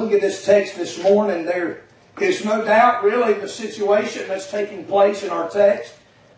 Look at this text this morning, there is no doubt really the situation that's taking place in our text.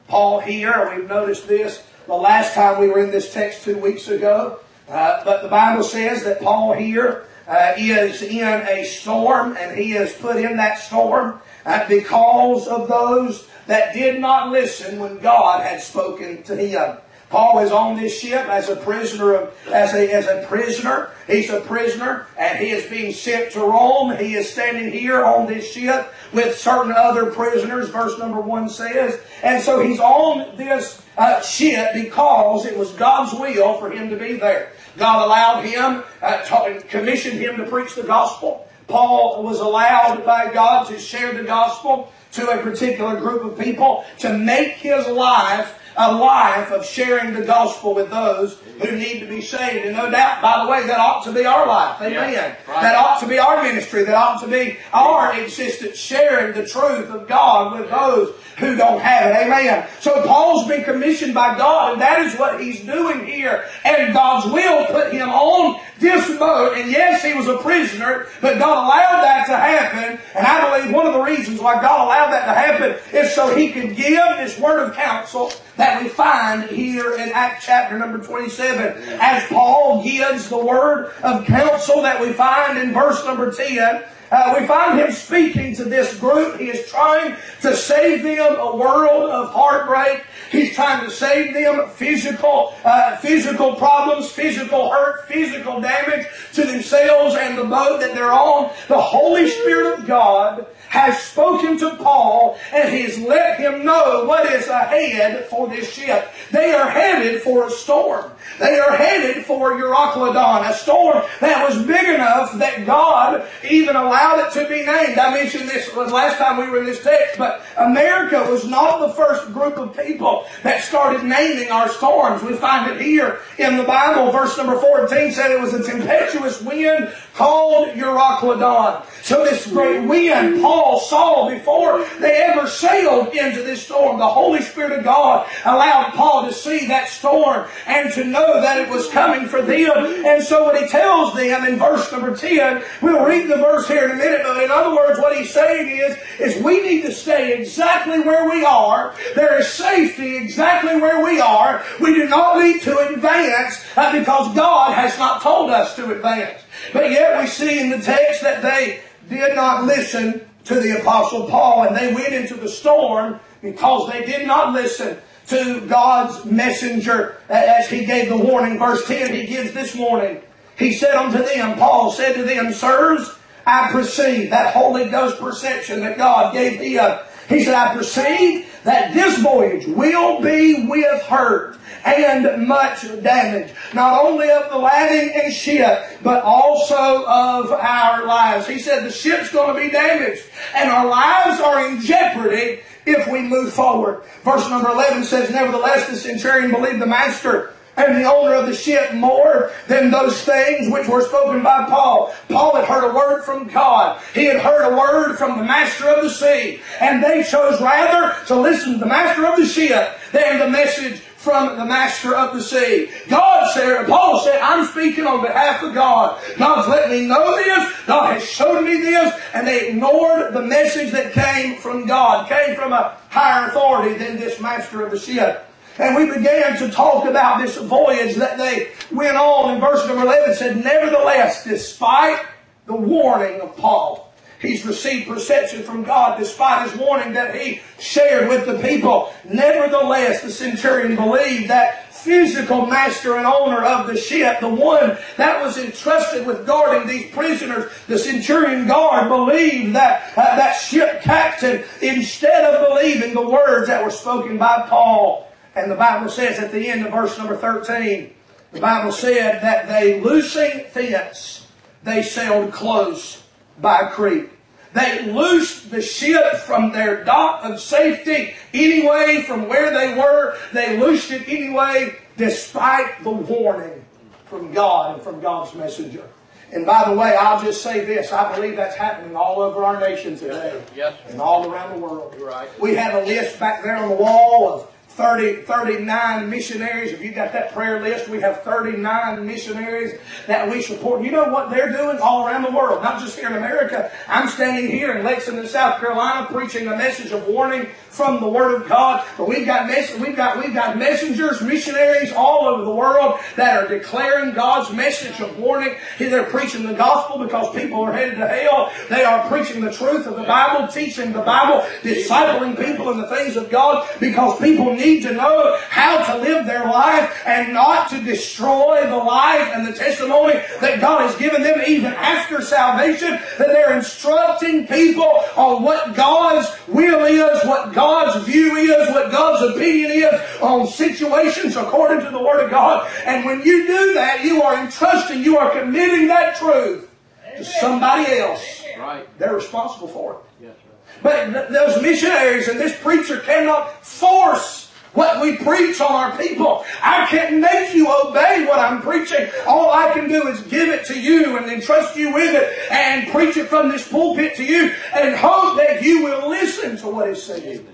Paul here, we've noticed this the last time we were in this text two weeks ago, uh, but the Bible says that Paul here uh, is in a storm, and he is put in that storm uh, because of those that did not listen when God had spoken to him. Paul is on this ship as a prisoner of, as a, as a prisoner. He's a prisoner and he is being sent to Rome. He is standing here on this ship with certain other prisoners, verse number one says. And so he's on this uh, ship because it was God's will for him to be there. God allowed him, uh, commissioned him to preach the gospel. Paul was allowed by God to share the gospel to a particular group of people to make his life a life of sharing the gospel with those who need to be saved. And no doubt, by the way, that ought to be our life. Amen. Yeah, right. That ought to be our ministry. That ought to be our existence, sharing the truth of God with those who don't have it. Amen. So Paul's been commissioned by God, and that is what he's doing here. And God's will put him on this boat. And yes, he was a prisoner, but God allowed that to happen. And I believe one of the reasons why God allowed that to happen is so he could give this word of counsel that we find here in Acts chapter number 27. As Paul gives the word of counsel that we find in verse number 10, uh, we find him speaking to this group. He is trying to save them a world of heartbreak. He's trying to save them physical, uh, physical problems, physical hurt, physical damage to themselves and the boat that they're on. The Holy Spirit of God has spoken to Paul and he's let him know what is ahead for this ship. They are headed for a storm. They are headed for Euroclydon, a storm that was big enough that God even allowed it to be named. I mentioned this last time we were in this text, but America was not the first group of people that started naming our storms. We find it here in the Bible. Verse number 14 said it was a tempestuous wind called Euroclydon. So this great wind Paul saw before they ever sailed into this storm. The Holy Spirit of God allowed Paul to see that storm and to know that it was coming for them. And so what he tells them in verse number 10, we'll read the verse here in a minute, but in other words, what he's saying is, is we need to stay exactly where we are. There is safety exactly where we are. We do not need to advance uh, because God has not told us to advance. But yet we see in the text that they did not listen to the Apostle Paul and they went into the storm because they did not listen to God's messenger as he gave the warning. Verse 10, he gives this warning. He said unto them, Paul said to them, Sirs, I perceive that Holy Ghost perception that God gave him. He said, I perceive that this voyage will be with hurt and much damage, not only of the landing and ship, but also of our lives. He said the ship's going to be damaged, and our lives are in jeopardy if we move forward. Verse number 11 says, Nevertheless, the centurion believed the master and the owner of the ship more than those things which were spoken by Paul. Paul had heard a word from God. He had heard a word from the master of the sea. And they chose rather to listen to the master of the ship than the message from the master of the sea. God said, Paul said, I'm speaking on behalf of God. God's let me know this. God has shown me this. And they ignored the message that came from God, came from a higher authority than this master of the ship. And we began to talk about this voyage that they went on. And verse number 11 said, Nevertheless, despite the warning of Paul, He's received perception from God despite his warning that he shared with the people. Nevertheless, the centurion believed that physical master and owner of the ship, the one that was entrusted with guarding these prisoners, the centurion guard believed that uh, that ship captain instead of believing the words that were spoken by Paul. And the Bible says at the end of verse number 13, the Bible said that they loosing thence they sailed close by Crete. They loosed the ship from their dock of safety anyway from where they were. They loosed it anyway despite the warning from God and from God's messenger. And by the way, I'll just say this. I believe that's happening all over our nation today. Yes. And all around the world. Right. We have a list back there on the wall of 30, 39 missionaries. If you got that prayer list, we have 39 missionaries that we support. You know what they're doing all around the world, not just here in America. I'm standing here in Lexington, South Carolina, preaching a message of warning from the Word of God. But we've got mess- we've got we've got messengers, missionaries all over the world that are declaring God's message of warning. They're preaching the gospel because people are headed to hell. They are preaching the truth of the Bible, teaching the Bible, discipling people in the things of God because people need to know how to live their life and not to destroy the life and the testimony that God has given them even after salvation. That they're instructing people on what God's will is, what God's view is, what God's opinion is on situations according to the Word of God. And when you do that, you are entrusting, you are committing that truth to somebody else. Right. They're responsible for it. Yes. But th- those missionaries and this preacher cannot force what we preach on our people. I can't make you obey what I'm preaching. All I can do is give it to you and entrust you with it and preach it from this pulpit to you and hope that you will listen to what is said.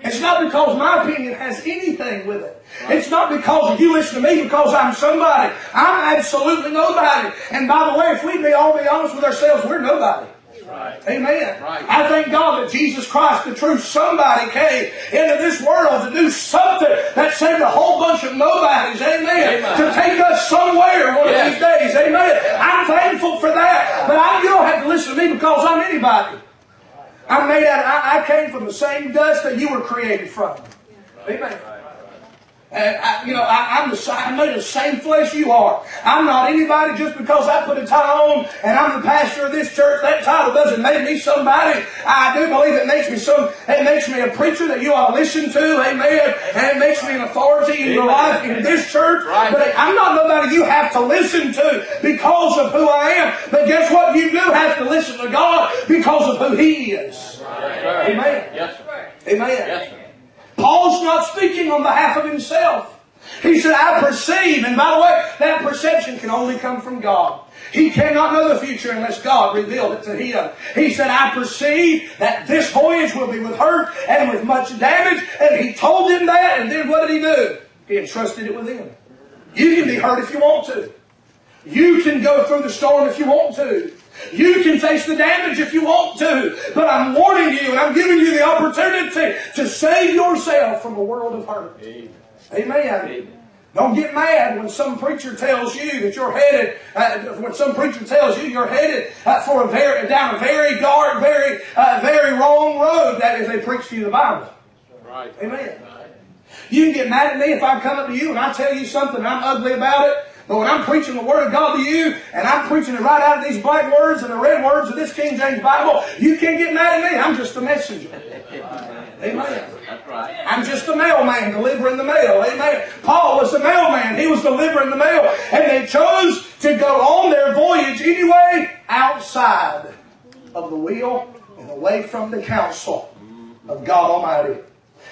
It's not because my opinion has anything with it. It's not because you listen to me because I'm somebody. I'm absolutely nobody. And by the way, if we be all be honest with ourselves, we're nobody. Right. Amen. Right. I thank God that Jesus Christ, the true somebody, came into this world to do something that saved a whole bunch of nobodies. Amen. Amen. To take us somewhere one Yes. of these days. Amen. I'm thankful for that. But I, you don't have to listen to me because I'm anybody. I'm made out. I, I came from the same dust that you were created from. Amen. I, you know, I, I'm the I'm made of the same flesh you are. I'm not anybody just because I put a tie on and I'm the pastor of this church. That title doesn't make me somebody. I do believe it makes me some. It makes me a preacher that you ought to listen to. Amen. And it makes me an authority in your life in this church. Right. But I'm not nobody you have to listen to because of who I am. But guess what? You do have to listen to God because of who He is. Amen. Yes, sir. Amen. Yes, sir. Paul's not speaking on behalf of himself. He said, I perceive. And by the way, that perception can only come from God. He cannot know the future unless God revealed it to him. He said, I perceive that this voyage will be with hurt and with much damage. And he told him that. And then what did he do? He entrusted it with him. You can be hurt if you want to. You can go through the storm if you want to. You can face the damage if you want to. But I'm warning you and I'm giving you the opportunity to save yourself from a world of hurt. Amen. Amen. Don't get mad when some preacher tells you that you're headed. Uh, when some preacher tells you you're headed uh, for a very down a very dark, very uh, very wrong road. That is, they preach to you the Bible. Right. Amen. You can get mad at me if I come up to you and I tell you something and I'm ugly about it. But when I'm preaching the Word of God to you, and I'm preaching it right out of these black words and the red words of this King James Bible, you can't get mad at me. I'm just a messenger. Amen. Right. I'm just the mailman delivering the mail. Amen. Paul was the mailman. He was delivering the mail. And they chose to go on their voyage anyway outside of the will and away from the counsel of God Almighty.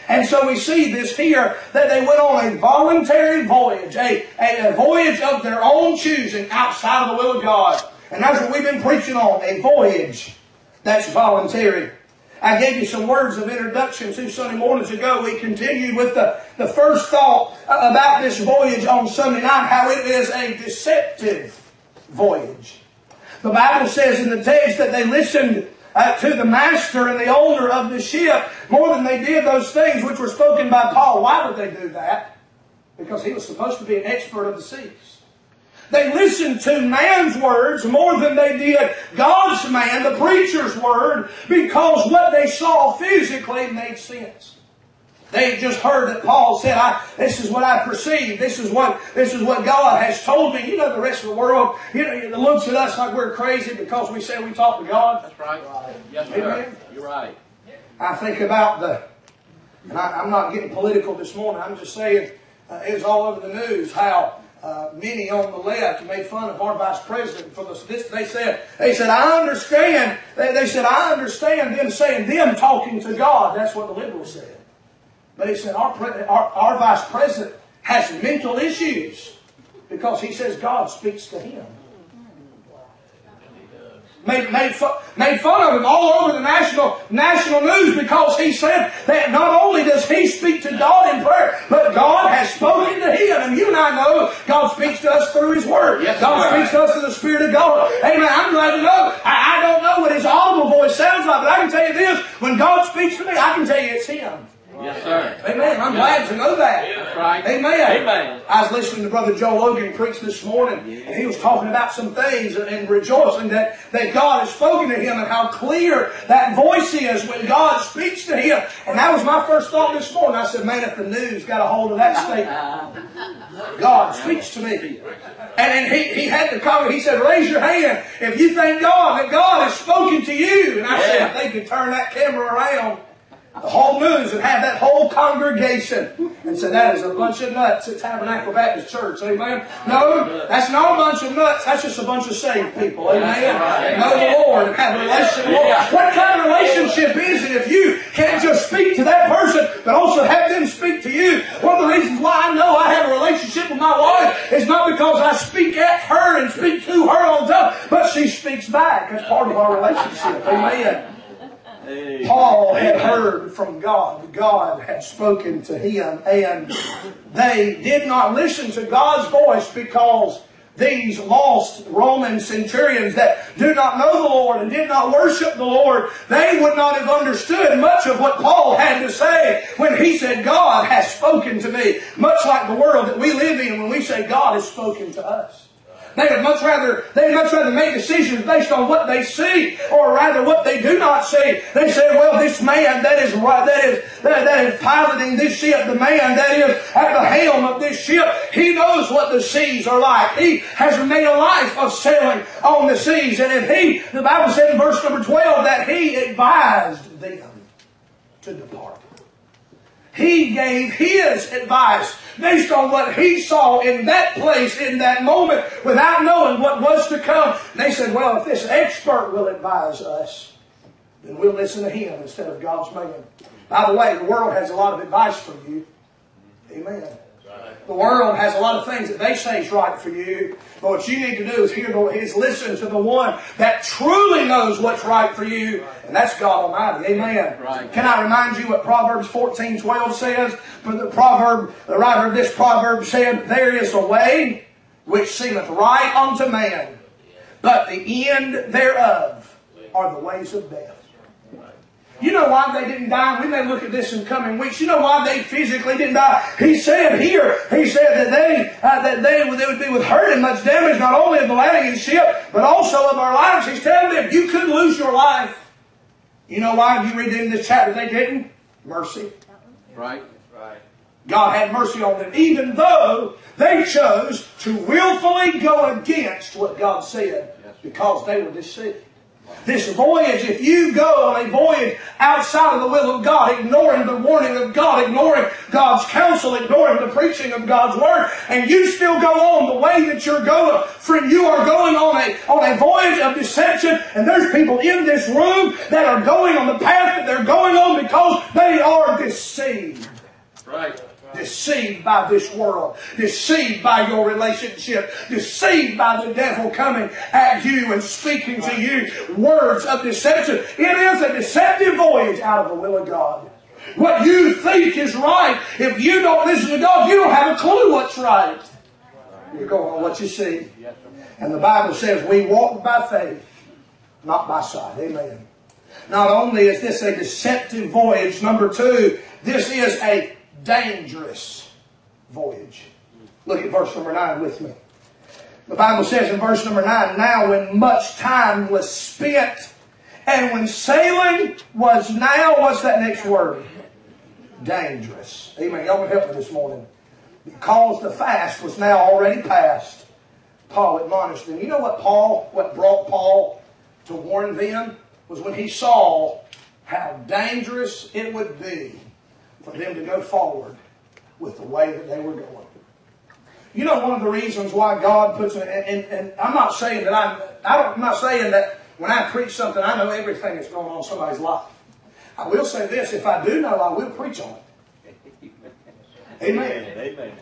And so we see this here that they went on a voluntary voyage, a, a, a voyage of their own choosing outside of the will of God. And that's what we've been preaching on, a voyage that's voluntary. I gave you some words of introduction two Sunday mornings ago. We continued with the, the first thought uh, about this voyage on Sunday night, how it is a deceptive voyage. The Bible says in the text that they listened uh, to the master and the owner of the ship more than they did those things which were spoken by Paul. Why would they do that? Because he was supposed to be an expert of the seas. They listened to man's words more than they did God's man, the preacher's word, because what they saw physically made sense. They just heard that Paul said, I, this is what I perceive. This is what, this is what God has told me. You know, the rest of the world, you know, it looks at us like we're crazy because we say we talk to God. That's right. Yes, sir. Amen. You're right. I think about the, and I, I'm not getting political this morning, I'm just saying, uh, it was all over the news how uh, uh, many on the left made fun of our vice president for this. this they said, they said, I understand. They, they said, I understand them saying them talking to God. That's what the liberals said. But he said, our, pre- our, our vice president has mental issues because he says God speaks to him. Made, made, fun, made fun of him all over the national, national news because he said that not only does he speak to God in prayer, but God has spoken to him. And you and I know God speaks to us through his word. Yes, God speaks to us through the Spirit of God. Amen. I'm glad to know. I, I don't know what his audible voice sounds like, but I can tell you this. When God speaks to me, I can tell you it's him. Yes, sir. Amen. I'm glad to know that. That's right. Amen. Amen. I was listening to Brother Joe Logan preach this morning, and he was talking about some things and, rejoicing that, that God has spoken to him and how clear that voice is when God speaks to him. And that was my first thought this morning. I said, man, if the news got a hold of that statement, God speaks to me. And, and he, he had to comment, he said, raise your hand if you thank God that God has spoken to you. And I said, if they could turn that camera around, the whole news and have that whole congregation and say that is a bunch of nuts at Tabernacle Baptist Church. Amen. No, that's not a bunch of nuts. That's just a bunch of saved people. Amen. Know the Lord and have a relationship with the Lord. Yeah. What kind of relationship is it if you can't just speak to that person, but also have them speak to you? One of the reasons why I know I have a relationship with my wife is not because I speak at her and speak to her all the time, but she speaks back. That's part of our relationship. Amen. Paul had heard from God. God had spoken to him, and they did not listen to God's voice because these lost Roman centurions that do not know the Lord and did not worship the Lord, they would not have understood much of what Paul had to say when he said, God has spoken to me. Much like the world that we live in when we say God has spoken to us. They would much rather they would much rather make decisions based on what they see, or rather what they do not see. They say, "Well, this man that is that is that, that is piloting this ship, the man that is at the helm of this ship, he knows what the seas are like. He has made a life of sailing on the seas, and if he, the Bible said in verse number twelve that he advised them to depart." He gave his advice based on what he saw in that place, in that moment, without knowing what was to come. And they said, well, if this expert will advise us, then we'll listen to him instead of God's man. By the way, the world has a lot of advice for you. Amen. The world has a lot of things that they say is right for you. But what you need to do is hear the, is listen to the one that truly knows what's right for you, and that's God Almighty. Amen. Right. Can I remind you what Proverbs 14, 12 says? For the proverb, the writer of this proverb said, There is a way which seemeth right unto man, but the end thereof are the ways of death. You know why they didn't die? We may look at this in coming weeks. You know why they physically didn't die? He said here, he said that they uh, that they, they would be with hurt and much damage, not only of the landing and ship, but also of our lives. He's telling them you could lose your life. You know why? You read in this chapter they didn't? Mercy. Right. Right. God had mercy on them, even though they chose to willfully go against what God said because they were deceived. This voyage, if you go on a voyage outside of the will of God, ignoring the warning of God, ignoring God's counsel, ignoring the preaching of God's word, and you still go on the way that you're going, friend, you are going on a, on a voyage of deception, and there's people in this room that are going on the path that they're going on because they are deceived Right. Deceived by this world, deceived by your relationship, deceived by the devil coming at you and speaking to you words of deception. It is a deceptive voyage out of the will of God. What you think is right, if you don't listen to God, you don't have a clue what's right. You're going on what you see. And the Bible says we walk by faith, not by sight. Amen. Not only is this a deceptive voyage, number two, this is a dangerous voyage. Look at verse number 9 with me. The Bible says in verse number 9, Now when much time was spent, and when sailing was now, what's that next word? Dangerous. Amen. Y'all can help me this morning. Because the fast was now already past, Paul admonished them. You know what Paul, what brought Paul to warn them? Was when he saw how dangerous it would be for them to go forward with the way that they were going. You know, one of the reasons why God puts, and, and, and I'm not saying that I'm, I don't, I'm not saying that when I preach something, I know everything that's going on in somebody's life. I will say this: if I do know, I will preach on it. Amen. Amen.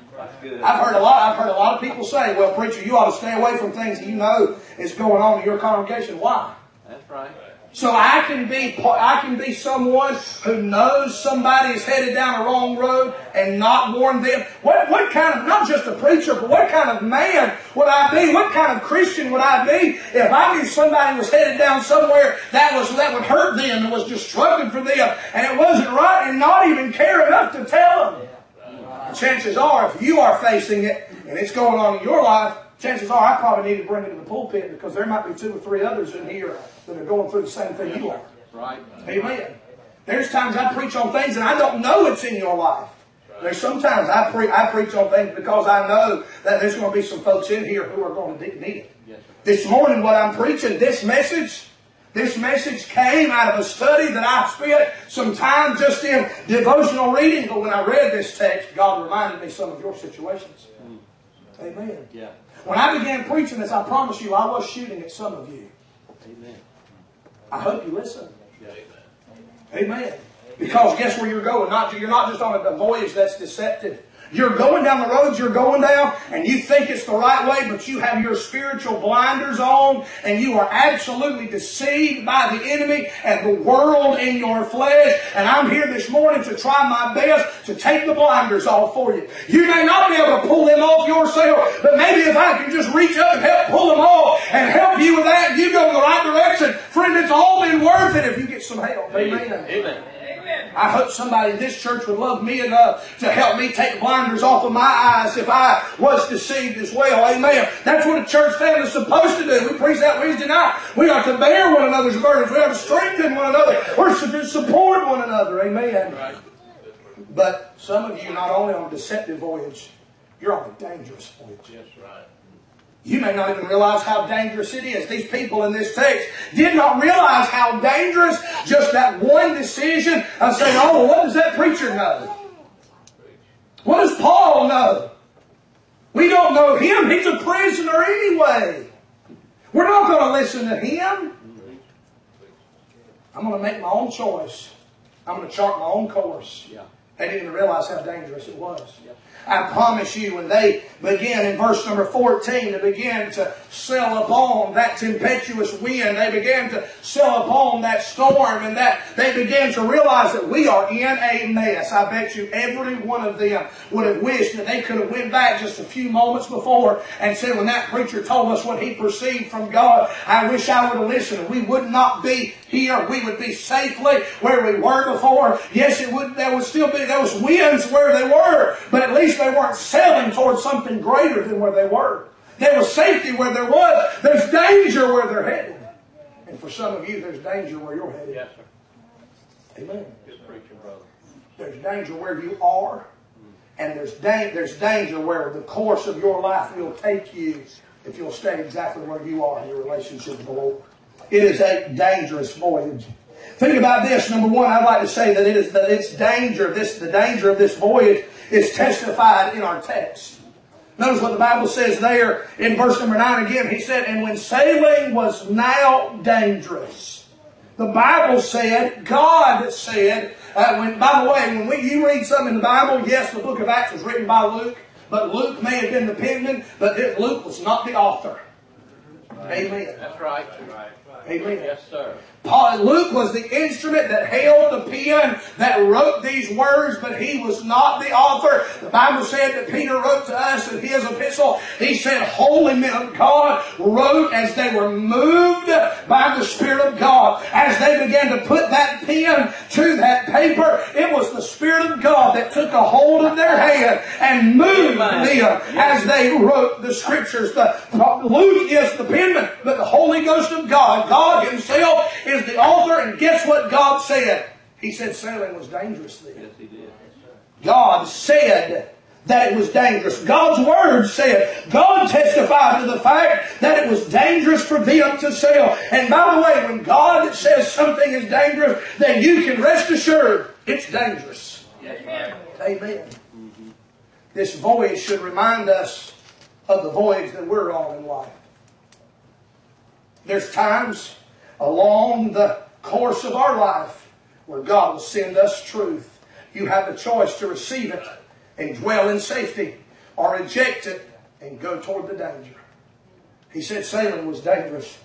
I've heard a lot. I've heard a lot of people say, "Well, preacher, you ought to stay away from things that you know is going on in your congregation." Why? That's right. So I can be I can be someone who knows somebody is headed down a wrong road and not warn them. What what kind of not just a preacher, but what kind of man would I be? What kind of Christian would I be if I knew somebody was headed down somewhere that was that would hurt them and was destructive for them and it wasn't right and not even care enough to tell them? The Chances are, if you are facing it and it's going on in your life, chances are I probably need to bring it to the pulpit because there might be two or three others in here that are going through the same thing you are. Right. Amen. There's times I preach on things and I don't know it's in your life. There's sometimes I, pre- I preach on things because I know that there's going to be some folks in here who are going to need it. Yes. This morning, what I'm preaching, this message, this message came out of a study that I spent some time just in devotional reading. But when I read this text, God reminded me some of your situations. Mm. Amen. Yeah. When I began preaching this, I promise you, I was shooting at some of you. Amen. I hope you listen. Amen. Because guess where you're going? Not you're not just on a voyage that's deceptive. You're going down the roads you're going down, and you think it's the right way, but you have your spiritual blinders on, and you are absolutely deceived by the enemy and the world in your flesh. And I'm here this morning to try my best to take the blinders off for you. You may not be able to pull them off yourself, but maybe if I can just reach up and help pull them off and help you with that, you go in the right direction. Friend, it's all been worth it if you get some help. Amen. Amen. I hope somebody in this church would love me enough to help me take blinders off of my eyes if I was deceived as well. Amen. That's what a church family is supposed to do. We preach that Wednesday night. We are to bear one another's burdens. We are to strengthen one another. We're to support one another. Amen. Right. But some of you, not only on a deceptive voyage, you're on a dangerous voyage. Yes, right. You may not even realize how dangerous it is. These people in this text did not realize how dangerous just that one decision of saying, oh, what does that preacher know? What does Paul know? We don't know him. He's a prisoner anyway. We're not going to listen to him. I'm going to make my own choice. I'm going to chart my own course. Yeah. They didn't even realize how dangerous it was. I promise you, when they begin in verse number 14 to begin to sail upon that tempestuous wind, they began to sail upon that storm, and that they began to realize that we are in a mess. I bet you every one of them would have wished that they could have went back just a few moments before and said, when that preacher told us what he perceived from God, I wish I would have listened. We would not be here. We would be safely where we were before. Yes, it would. There would still be those winds where they were, but at least they weren't sailing towards something greater than where they were. There was safety where there was. There's danger where they're headed. And for some of you, there's danger where you're headed. Yes, sir. Amen. Good preaching, brother. There's danger where you are, and there's, da- there's danger where the course of your life will take you if you'll stay exactly where you are in your relationship with the Lord. It is a dangerous voyage. Think about this. Number one, I'd like to say that it is that it's danger. This the danger of this voyage is testified in our text. Notice what the Bible says there in verse number nine again. He said, "And when sailing was now dangerous." The Bible said, God said, uh, when, by the way, when we, you read something in the Bible, yes, the book of Acts was written by Luke, but Luke may have been the penman, but Luke was not the author. Amen. That's right. Right. Amen. Yes, sir. Paul, Luke was the instrument that held the pen that wrote these words, but he was not the author. The Bible said that Peter wrote to us in his epistle, he said, Holy men of God wrote as they were moved by the Spirit of God. As they began to put that pen to that paper, it was the Spirit of God that took a hold of their hand and moved Amen. them as they wrote the scriptures. The, Luke is the penman, but the Holy Ghost of God, God Himself, is the author. And guess what God said? He said sailing was dangerous then. Yes, he did. God said that it was dangerous. God's word said, God testified to the fact that it was dangerous for them to sail. And by the way, when God says something is dangerous, then you can rest assured it's dangerous. Right. Amen. This voyage should remind us of the voyage that we're on in life. There's times along the course of our life where God will send us truth. You have the choice to receive it and dwell in safety or reject it and go toward the danger. He said sailing was dangerous.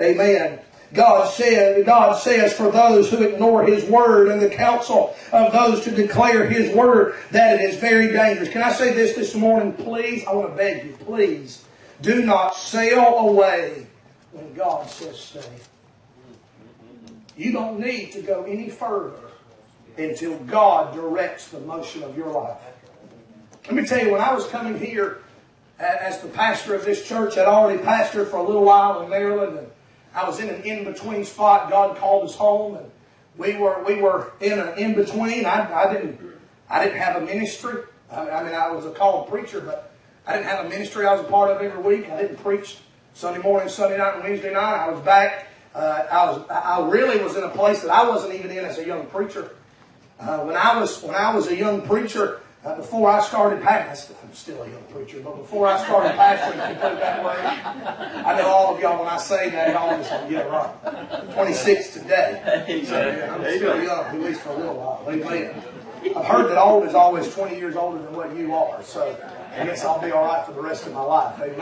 Amen. God said, God says for those who ignore His word and the counsel of those to declare His word that it is very dangerous. Can I say this this morning, please? I want to beg you, please, do not sail away when God says stay. You don't need to go any further until God directs the motion of your life. Let me tell you, when I was coming here as the pastor of this church, I'd already pastored for a little while in Maryland, and I was in an in-between spot. God called us home, and we were we were in an in-between. I, I didn't I didn't have a ministry. I, I mean, I was a called preacher, but I didn't have a ministry I was a part of every week. I didn't preach Sunday morning, Sunday night, and Wednesday night. I was back. Uh, I was I really was in a place that I wasn't even in as a young preacher. Uh, when I was when I was a young preacher, uh, before I started pastoring, I'm still a young preacher, but before I started pastoring, if you put it that way, I know all of y'all, when I say that, y'all just like, yeah, right. 26 today. So, yeah, I'm still young, at least for a little while. Amen. I've heard that old is always 20 years older than what you are, so I guess I'll be all right for the rest of my life. Amen.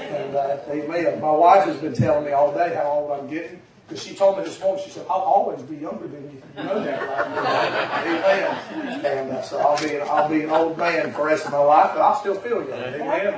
And, uh, amen. My wife has been telling me all day how old I'm getting. Because she told me this morning, she said, I'll always be younger than you. You know that, right? Amen. And uh, so I'll be, an, I'll be an old man for the rest of my life, but I'll still feel young. Amen.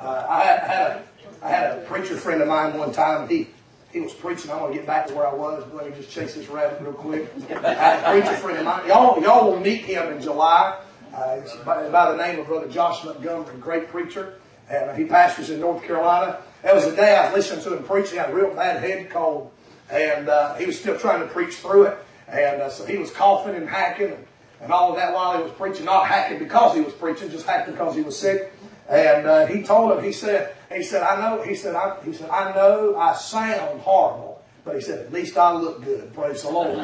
Uh, I, had, a, I had a preacher friend of mine one time. He he was preaching. I want to get back to where I was. Let me just chase this rabbit real quick. I had a preacher friend of mine. Y'all, y'all will meet him in July. Uh, by, by, the name of Brother Josh Montgomery, great preacher. And he pastors in North Carolina. That was the day I listened to him preach. He had a real bad head cold and uh, he was still trying to preach through it. And uh, so he was coughing and hacking and, and, all of that while he was preaching, not hacking because he was preaching, just hacking because he was sick. And uh, he told him, he said, he said, I know, he said, I, he said, I know I sound horrible, but he said, at least I look good. Praise the Lord. so,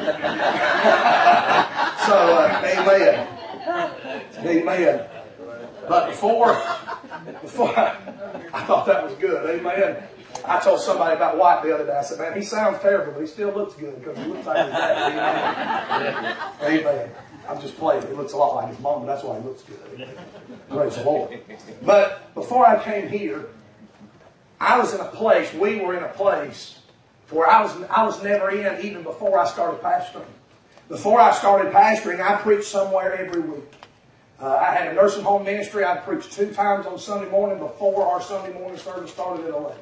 uh, amen. Amen. But before, before I thought that was good. Amen. I told somebody about White the other day. I said, man, he sounds terrible, but he still looks good because he looks like his dad. Amen. Amen. I'm just playing. He looks a lot like his mom, but that's why he looks good. Praise the Lord. But before I came here, I was in a place, we were in a place where I was, I was never in even before I started pastoring. Before I started pastoring, I preached somewhere every week. Uh, I had a nursing home ministry. I preached two times on Sunday morning before our Sunday morning service started at 11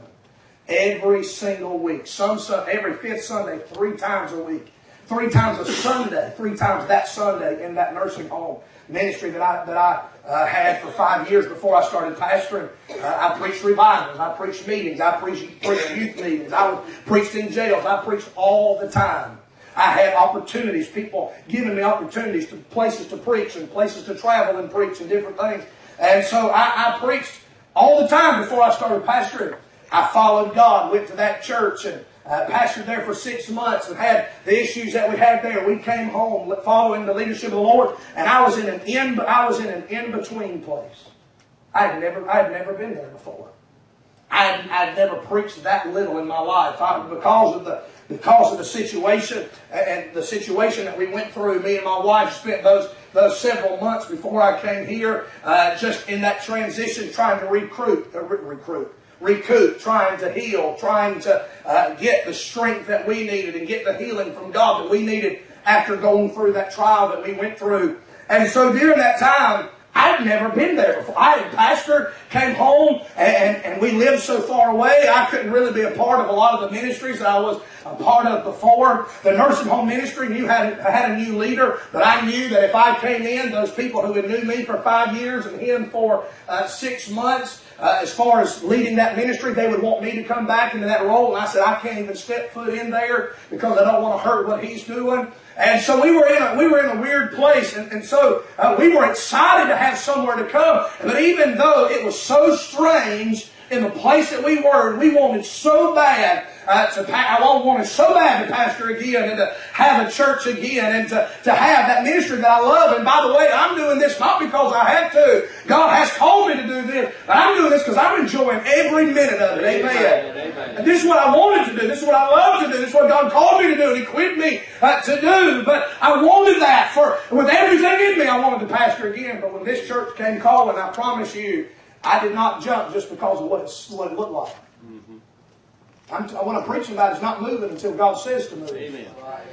every single week. Some every fifth Sunday, three times a week. Three times a Sunday, three times that Sunday in that nursing home ministry that I that I uh, had for five years before I started pastoring. Uh, I preached revivals, I preached meetings, I preached, preached youth meetings, I was preached in jails, I preached all the time. I had opportunities, people giving me opportunities to places to preach and places to travel and preach and different things. And so I, I preached all the time before I started pastoring. I followed God, went to that church and uh, pastored there for six months and had the issues that we had there. We came home following the leadership of the Lord, and I was in an in I was in an in between place. I had never I had never been there before. I had, I'd never preached that little in my life I, because of the because of the situation and the situation that we went through. Me and my wife spent those those several months before I came here, uh, just in that transition, trying to recruit, uh, recruit, recoup, trying to heal, trying to uh, get the strength that we needed and get the healing from God that we needed after going through that trial that we went through. And so during that time, I'd never been there before. I had pastored, came home, and, and we lived so far away, I couldn't really be a part of a lot of the ministries that I was a part of before. The nursing home ministry knew had, had a new leader, but I knew that if I came in, those people who had knew me for five years and him for uh, six months, uh, as far as leading that ministry, they would want me to come back into that role. And I said, I can't even step foot in there because I don't want to hurt what he's doing. And so we were in a, we were in a weird place. And, and so uh, we were excited to have somewhere to come. But even though it was so strange in the place that we were, and we wanted so bad uh, to pa- I wanted so bad to pastor again and to have a church again and to, to have that ministry that I love. And by the way, I'm doing this not because I have to. God has called me to do this, but I'm doing this because I'm enjoying every minute of it. Amen. Amen. And this is what I wanted to do. This is what I love to do. This is what God called me to do and equipped me uh, to do. But I wanted that for with everything in me. I wanted to pastor again. But when this church came calling, I promise you, I did not jump just because of what it, what it looked like. I'm, what I'm preaching about is not moving until God says to move. Amen.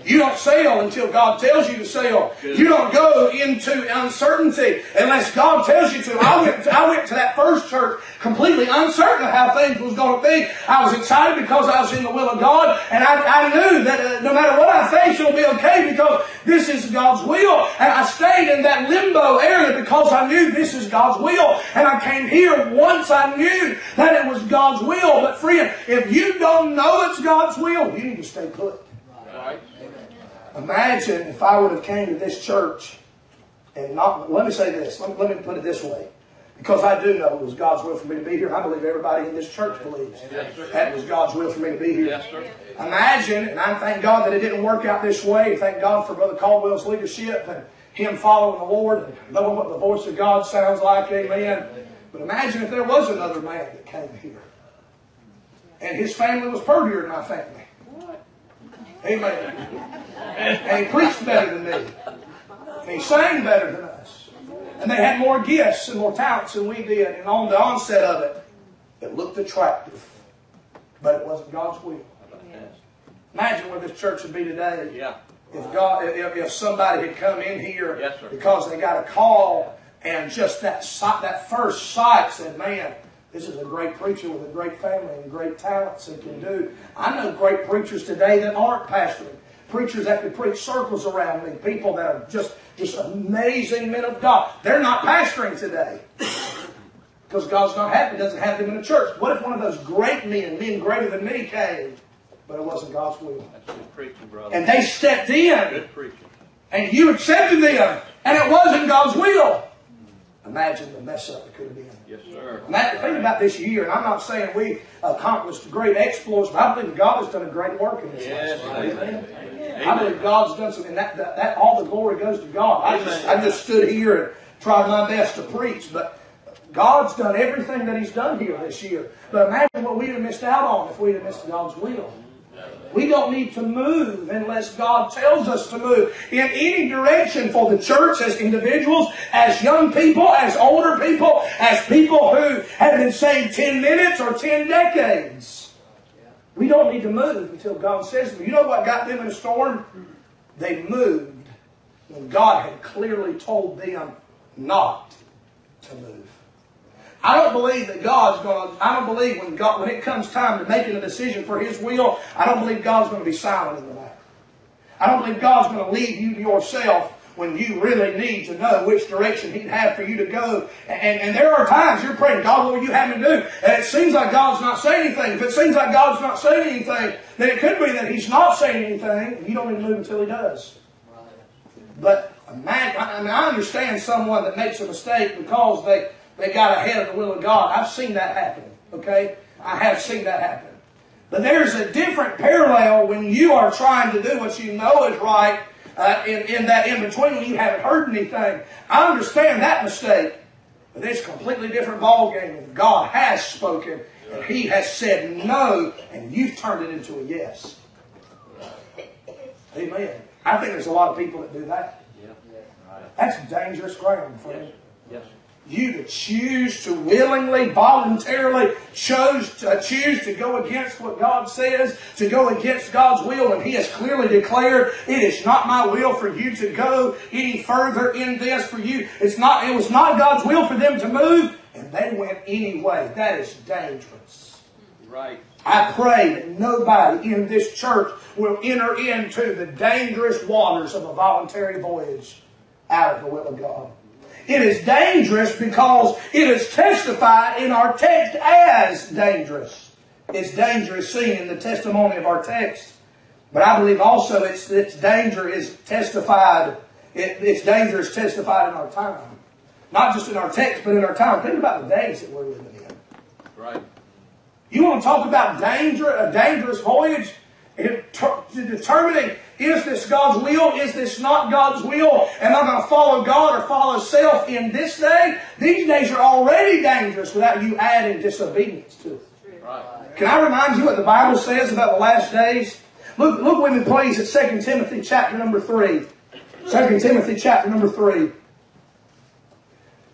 You don't sail until God tells you to sail. Good. You don't go into uncertainty unless God tells you to. I went, I went to that first church completely uncertain of how things was going to be. I was excited because I was in the will of God, and I, I knew that uh, no matter what I face, it'll be okay because this is God's will. And I stayed in that limbo area because I knew this is God's will. And I came here once I knew that it was God's will. But friend, if you don't know it's God's will, you need to stay put. Imagine if I would have came to this church and not, let me say this, let me put it this way. Because I do know it was God's will for me to be here. I believe everybody in this church believes Yes, that was God's will for me to be here. Yes. Imagine, and I thank God that it didn't work out this way. Thank God for Brother Caldwell's leadership and him following the Lord and knowing what the voice of God sounds like. Amen. But imagine if there was another man that came here. And his family was purtier than my family. Amen. And he preached better than me. And he sang better than us. And they had more gifts and more talents than we did. And on the onset of it, it looked attractive. But it wasn't God's will. Imagine where this church would be today Yeah. if God, if, if somebody had come in here Yes, because they got a call and just that sight, that first sight said, "Man, this is a great preacher with a great family and great talents and can do." I know great preachers today that aren't pastoring, preachers that could preach circles around me, people that are just just amazing men of God. They're not pastoring today. Because God's not happy, doesn't have them in the church. What if one of those great men, men greater than me, came, but it wasn't God's will? That's good preaching, brother. And they stepped in Good preaching. and you accepted them, and it wasn't God's will. Imagine the mess up it could have been. Yes, sir. That, think about this year, and I'm not saying we accomplished great exploits, but I believe God has done a great work in this Yes, last year. amen. I believe God's done something, and that, that, that all the glory goes to God. I just, I just stood here and tried my best to preach, but God's done everything that He's done here this year. But imagine what we'd have missed out on if we'd have missed God's will. We don't need to move unless God tells us to move in any direction for the church as individuals, as young people, as older people, as people who have been saved 10 minutes or 10 decades. We don't need to move until God says to You know what got them in a storm? They moved when God had clearly told them not to move. I don't believe that God's going to, I don't believe when God, when it comes time to making a decision for His will, I don't believe God's going to be silent in the matter. I don't believe God's going to leave you to yourself when you really need to know which direction He'd have for you to go. And, and there are times you're praying, God, what will you have me do? And it seems like God's not saying anything. If it seems like God's not saying anything, then it could be that He's not saying anything, and you don't to move until He does. But imagine, I mean, I understand someone that makes a mistake because they, they got ahead of the will of God. I've seen that happen, okay? I have seen that happen. But there's a different parallel when you are trying to do what you know is right uh, in, in that in between when you haven't heard anything. I understand that mistake, but it's a completely different ballgame God has spoken and He has said no and you've turned it into a yes. Amen. I think there's a lot of people that do that. Yeah. That's dangerous ground, friend. Yes. You to choose to willingly, voluntarily chose to choose to go against what God says, to go against God's will when He has clearly declared it is not my will for you to go any further in this for you. It's not it was not God's will for them to move, and they went anyway. That is dangerous. Right. I pray that nobody in this church will enter into the dangerous waters of a voluntary voyage out of the will of God. It is dangerous because it is testified in our text as dangerous. It's dangerous seen in the testimony of our text. But I believe also its, its danger is testified, it, its danger is testified in our time. Not just in our text, but in our time. Think about the days that we're living in. Right. You want to talk about danger, a dangerous voyage? Determining is this God's will? Is this not God's will? Am I going to follow God or follow self in this day? These days are already dangerous without you adding disobedience to it. Can I remind you what the Bible says about the last days? Look, look with me, please, at 2 Timothy chapter number 3. 2 Timothy chapter number 3.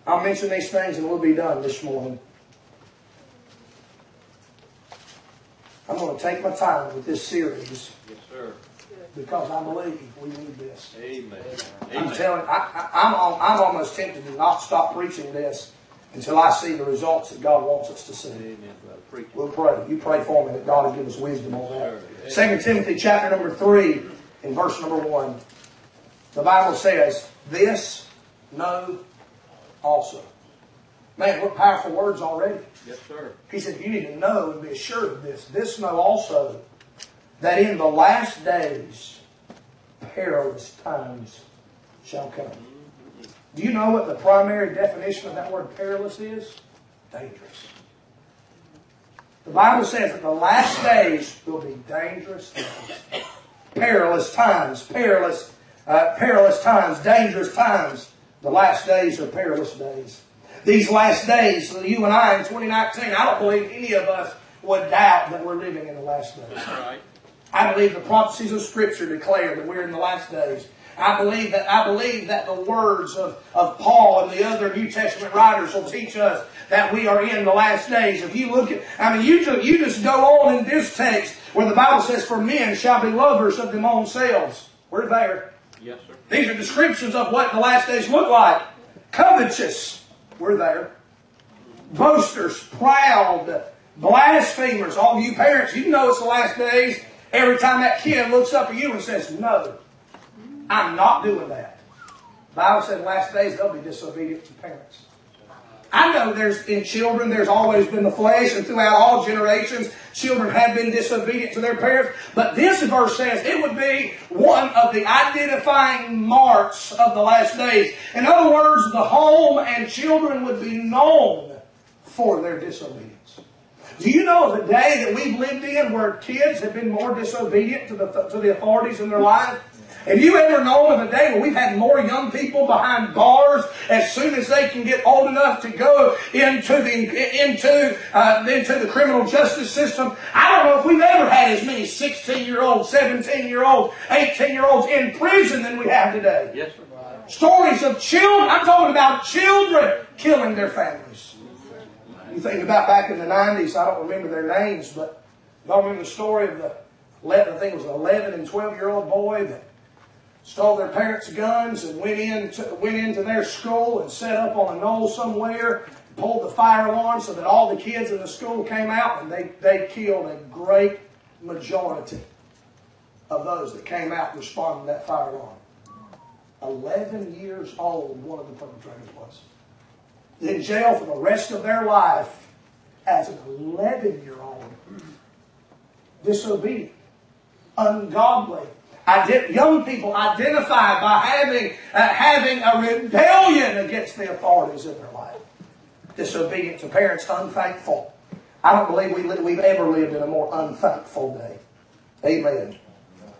I'll mention these things and we'll be done this morning. I'm going to take my time with this series Yes, sir. because I believe we need this. Amen. I'm telling, I, I, I'm, I'm almost tempted to not stop preaching this until I see the results that God wants us to see. Amen. We'll pray. You pray for me that God will give us wisdom on that. Second Timothy chapter number three, in verse number one, the Bible says, "This know also." Man, what powerful words already. Yes, sir. He said, "You need to know and be assured of this. This know also that in the last days perilous times shall come." Do you know what the primary definition of that word perilous is? Dangerous. The Bible says that the last days will be dangerous times. Perilous times, perilous, uh, perilous times, dangerous times. The last days are perilous days. These last days, you and I in 2019, I don't believe any of us would doubt that we're living in the last days. Right. I believe the prophecies of Scripture declare that we're in the last days. I believe that I believe that the words of, of Paul and the other New Testament writers will teach us that we are in the last days. If you look at, I mean, you just, you just go on in this text where the Bible says, "For men shall be lovers of their own selves." We're there. Yes, sir. These are descriptions of what the last days look like. Covetous. We're there. Boasters, proud, blasphemers. All you parents, you know it's the last days. Every time that kid looks up at you and says, No, I'm not doing that. The Bible said last days they'll be disobedient to parents. Know there's in children, there's always been the flesh, and throughout all generations, children have been disobedient to their parents. But this verse says it would be one of the identifying marks of the last days. In other words, the home and children would be known for their disobedience. Do you know of a day that we've lived in where kids have been more disobedient to the, to the authorities in their life? Have you ever known of a day where we've had more young people behind bars as soon as they can get old enough to go into the into uh, into the criminal justice system? I don't know if we've ever had as many 16 year olds, 17 year olds, 18 year olds in prison than we have today. Yes, sir. Stories of children. I'm talking about children killing their families. You think about back in the 90s, I don't remember their names, but y'all remember the story of the 11, I think it was an 11 and 12 year old boy that stole their parents' guns and went into, went into their school and set up on a knoll somewhere, pulled the fire alarm so that all the kids in the school came out and they, they killed a great majority of those that came out responding to that fire alarm. 11 years old, one of the perpetrators was. In jail for the rest of their life as an 11 year old. Disobedient, ungodly. Ide- young people identified by having, uh, having a rebellion against the authorities in their life. Disobedient to parents, unthankful. I don't believe we li- we've ever lived in a more unthankful day. Amen.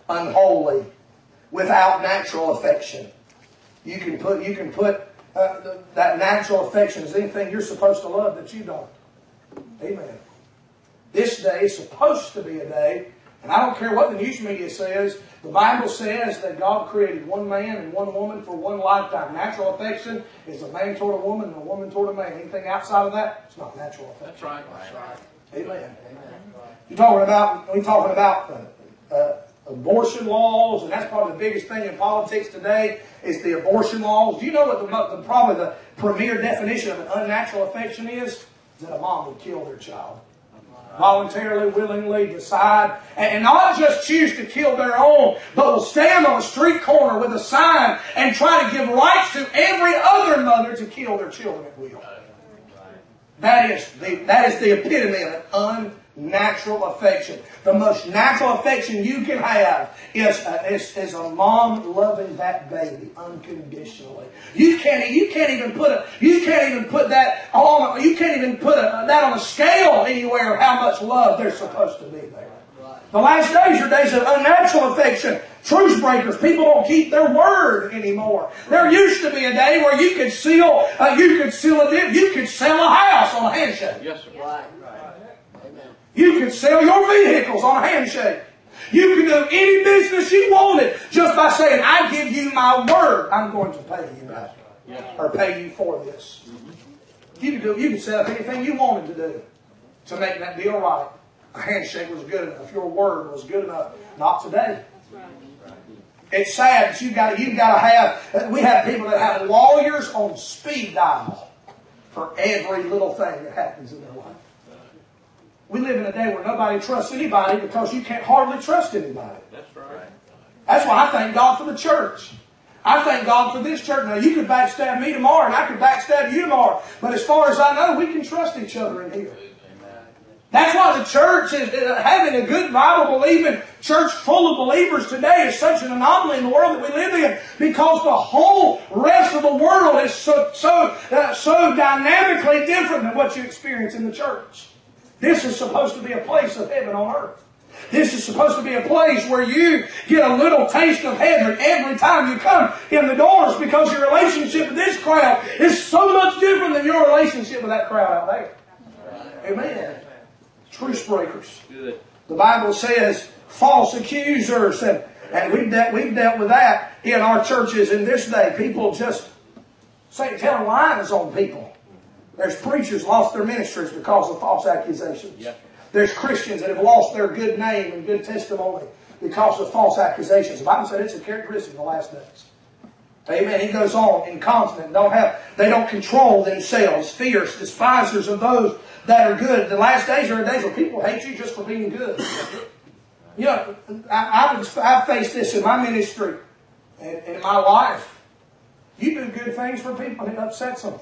Unholy, without natural affection. You can put you can put uh, the, that natural affection as anything you're supposed to love that you don't. Amen. This day is supposed to be a day, and I don't care what the news media says. The Bible says that God created one man and one woman for one lifetime. Natural affection is a man toward a woman and a woman toward a man. Anything outside of that, it's not natural affection. That's right. That's right. Amen. You're talking about we're talking about uh, uh, abortion laws, and that's probably the biggest thing in politics today is the abortion laws. Do you know what the, the probably the premier definition of an unnatural affection is? That a mom would kill their child. Voluntarily, willingly decide, and not just choose to kill their own, but will stand on a street corner with a sign and try to give rights to every other mother to kill their children at will. That is the, that is the epitome of an natural affection. The most natural affection you can have is a, is, is a mom loving that baby unconditionally. You can't you can't even put a you can't even put that on you can't even put a, that on a scale anywhere of how much love there's supposed to be there. The last days are days of unnatural affection. Truce breakers. People don't keep their word anymore. There used to be a day where you could seal, uh, you could seal a deal, you could sell a house on a handshake. Yes, sir. Right, right. Amen. You can sell your vehicles on a handshake. You can do any business you wanted just by saying, I give you my word, I'm going to pay you back. Or pay you for this. You can, do you could set up anything you wanted to do to make that deal right. A handshake was good enough. Your word was good enough. Not today. It's sad that you got you got to have. We have people that have lawyers on speed dial for every little thing that happens in their life. We live in a day where nobody trusts anybody because you can't hardly trust anybody. That's right. That's why I thank God for the church. I thank God for this church. Now, you could backstab me tomorrow, and I could backstab you tomorrow. But as far as I know, we can trust each other in here. That's why the church is uh, having a good Bible believing church full of believers today is such an anomaly in the world that we live in because the whole rest of the world is so so uh, so dynamically different than what you experience in the church. This is supposed to be a place of heaven on earth. This is supposed to be a place where you get a little taste of heaven every time you come in the doors because your relationship with this crowd is so much different than your relationship with that crowd out there. Amen. Truce breakers. The Bible says false accusers, and, and we've, dealt, we've dealt with that in our churches in this day. People just say telling lies on people. There's preachers lost their ministries because of false accusations. Yes. There's Christians that have lost their good name and good testimony because of false accusations. The Bible said it's a characteristic of the last days. Amen. He goes on incontinent. Don't have. They don't control themselves. Fierce, despisers of those that are good. The last days are days where people hate you just for being good. You know, I, I've, I've faced this in my ministry and in my life. You do good things for people and it upsets them.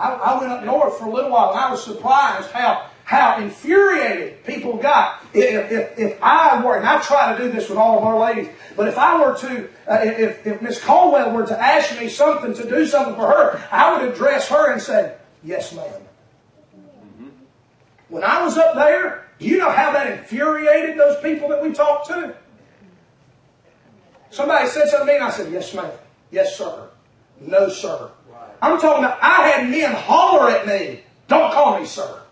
I, I went up north for a little while and I was surprised how how infuriated people got if, if, if I were, and I try to do this with all of our ladies, but if I were to, uh, if, if Miss Caldwell were to ask me something to do something for her, I would address her and say, yes ma'am. When I was up there, you know how that infuriated those people that we talked to? Somebody said something to me and I said, yes ma'am, yes sir, no sir. I'm talking about, I had men holler at me, don't call me sir.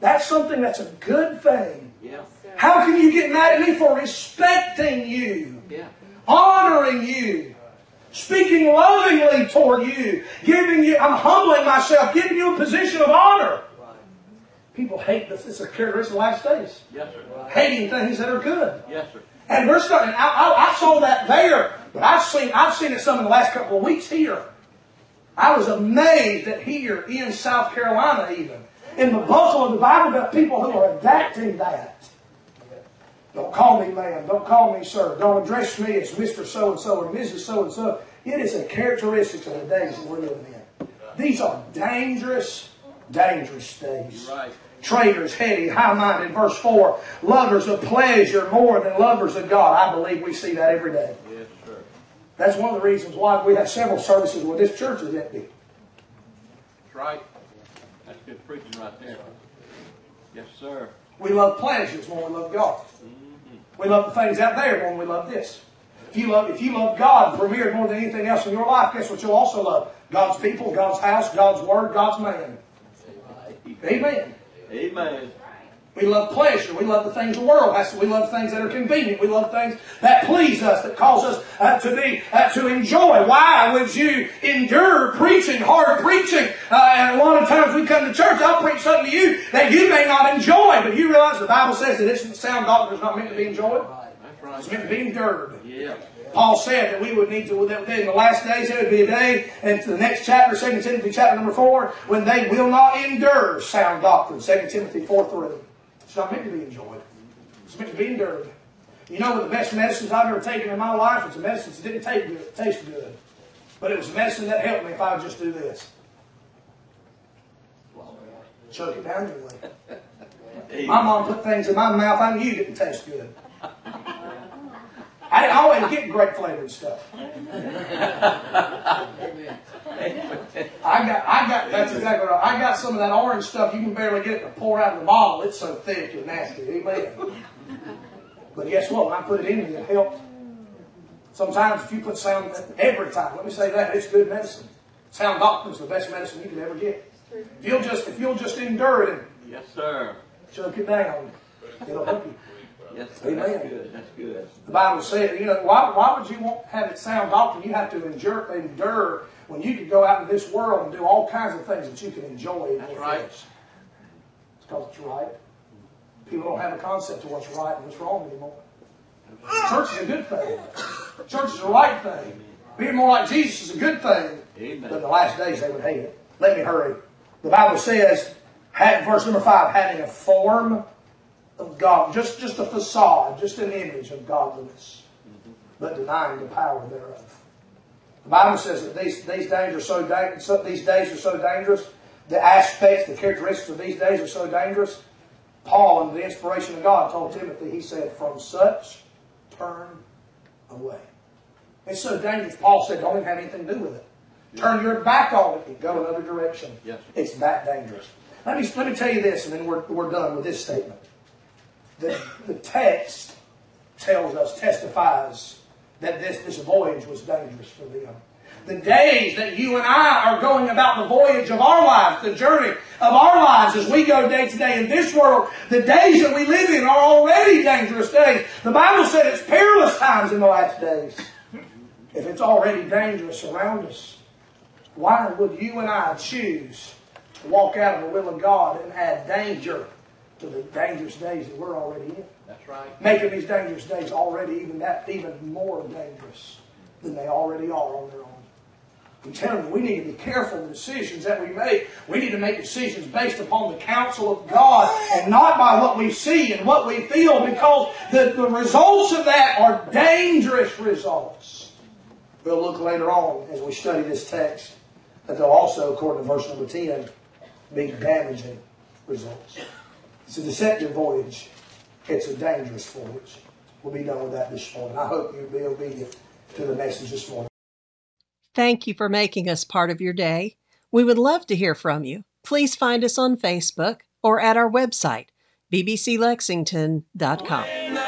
That's something that's a good thing. Yeah. How can you get mad at me for respecting you, Yeah. honoring you, speaking lovingly toward you, giving you, I'm humbling myself, giving you a position of honor? People hate this. It's a characteristic of the last days. Yes, sir. Hating things that are good. Yes, sir. And we're starting. I, I, I saw that there, but I've seen I've seen it some in the last couple of weeks here. I was amazed that here in South Carolina, even in the Buffalo, the Bible got people who are adapting that. Don't call me ma'am. Don't call me sir. Don't address me as Mr. So and so or Mrs. So and so. It is a characteristic of the days that we're living in. These are dangerous, dangerous days. Right. Traitors, heady, high minded. Verse 4 lovers of pleasure more than lovers of God. I believe we see that every day. That's one of the reasons why we have several services where this church is empty. That's right. That's good preaching right there. Yes, sir. We love pleasures when we love God. Mm-hmm. We love the things out there when we love this. If you love, if you love God premiered more than anything else in your life, guess what you'll also love? God's people, God's house, God's word, God's man. Amen. Amen. We love pleasure. We love the things of the world. That's, we love things that are convenient. We love things that please us, that cause us uh, to be uh, to enjoy. Why would you endure preaching, hard preaching? Uh, and a lot of times we come to church, I'll preach something to you that you may not enjoy, but you realize the Bible says that this sound doctrine is not meant to be enjoyed. It's meant to be endured. Yeah. Paul said that we would need to, that in the last days there would be a day, and to the next chapter, 2 Timothy chapter number 4, when they will not endure sound doctrine. 2 Timothy 4 3. It's not meant to be enjoyed. It's meant to be endured. You know what the best medicines I've ever taken in my life? It's a medicine that didn't take good, taste good. But it was a medicine that helped me if I would just do this. Choke it down anyway. My mom put things in my mouth I knew didn't taste good. I didn't always get grape flavored stuff. I got, I got, that's exactly right. I got some of that orange stuff. You can barely get it to pour out of the bottle. It's so thick and nasty. Amen. But guess what? When I put it in it helped. Sometimes if you put sound, every time, let me say that, it's good medicine. Sound doctrine is the best medicine you can ever get. If you'll just, if you'll just endure it and Yes, sir. choke it down, it'll help you. Yes, sir. That's Amen. good. That's good. The Bible said, you know, why, why would you want have it sound doctrine? You have to endure, endure when you could go out in this world and do all kinds of things that you can enjoy. in That's right. flesh. It's because it's right. People don't have a concept of what's right and what's wrong anymore. Church is a good thing. Church is the right thing. Being more like Jesus is a good thing. Amen. But in the last days they would hate it. Let me hurry. The Bible says, verse number five, having a form of God, just, just a facade, just an image of godliness, but denying the power thereof. The Bible says that these, these days are so these days are so dangerous. The aspects, the characteristics of these days are so dangerous. Paul, in the inspiration of God, told Timothy, he said, "From such turn away." It's so dangerous. Paul said, "Don't even have anything to do with it. Turn your back on it and go another direction." Yes. It's that dangerous. Let me let me tell you this, and then we're, we're done with this statement. The, the text tells us, testifies that this, this voyage was dangerous for them. The days that you and I are going about the voyage of our lives, the journey of our lives as we go day to day in this world, the days that we live in are already dangerous days. The Bible said it's perilous times in the last days. If it's already dangerous around us, why would you and I choose to walk out of the will of God and add danger to the dangerous days that we're already in? That's right. making these dangerous days already even that even more dangerous than they already are on their own. I'm telling you, we need to be careful of the decisions that we make. We need to make decisions based upon the counsel of God and not by what we see and what we feel because the, the results of that are dangerous results. We'll look later on as we study this text that they'll also, according to verse number 10, be damaging results. It's a deceptive voyage. It's a dangerous voyage. We'll be done with that this morning. I hope you'll be obedient to the message this morning. Thank you for making us part of your day. We would love to hear from you. Please find us on Facebook or at our website, bbclexington.com.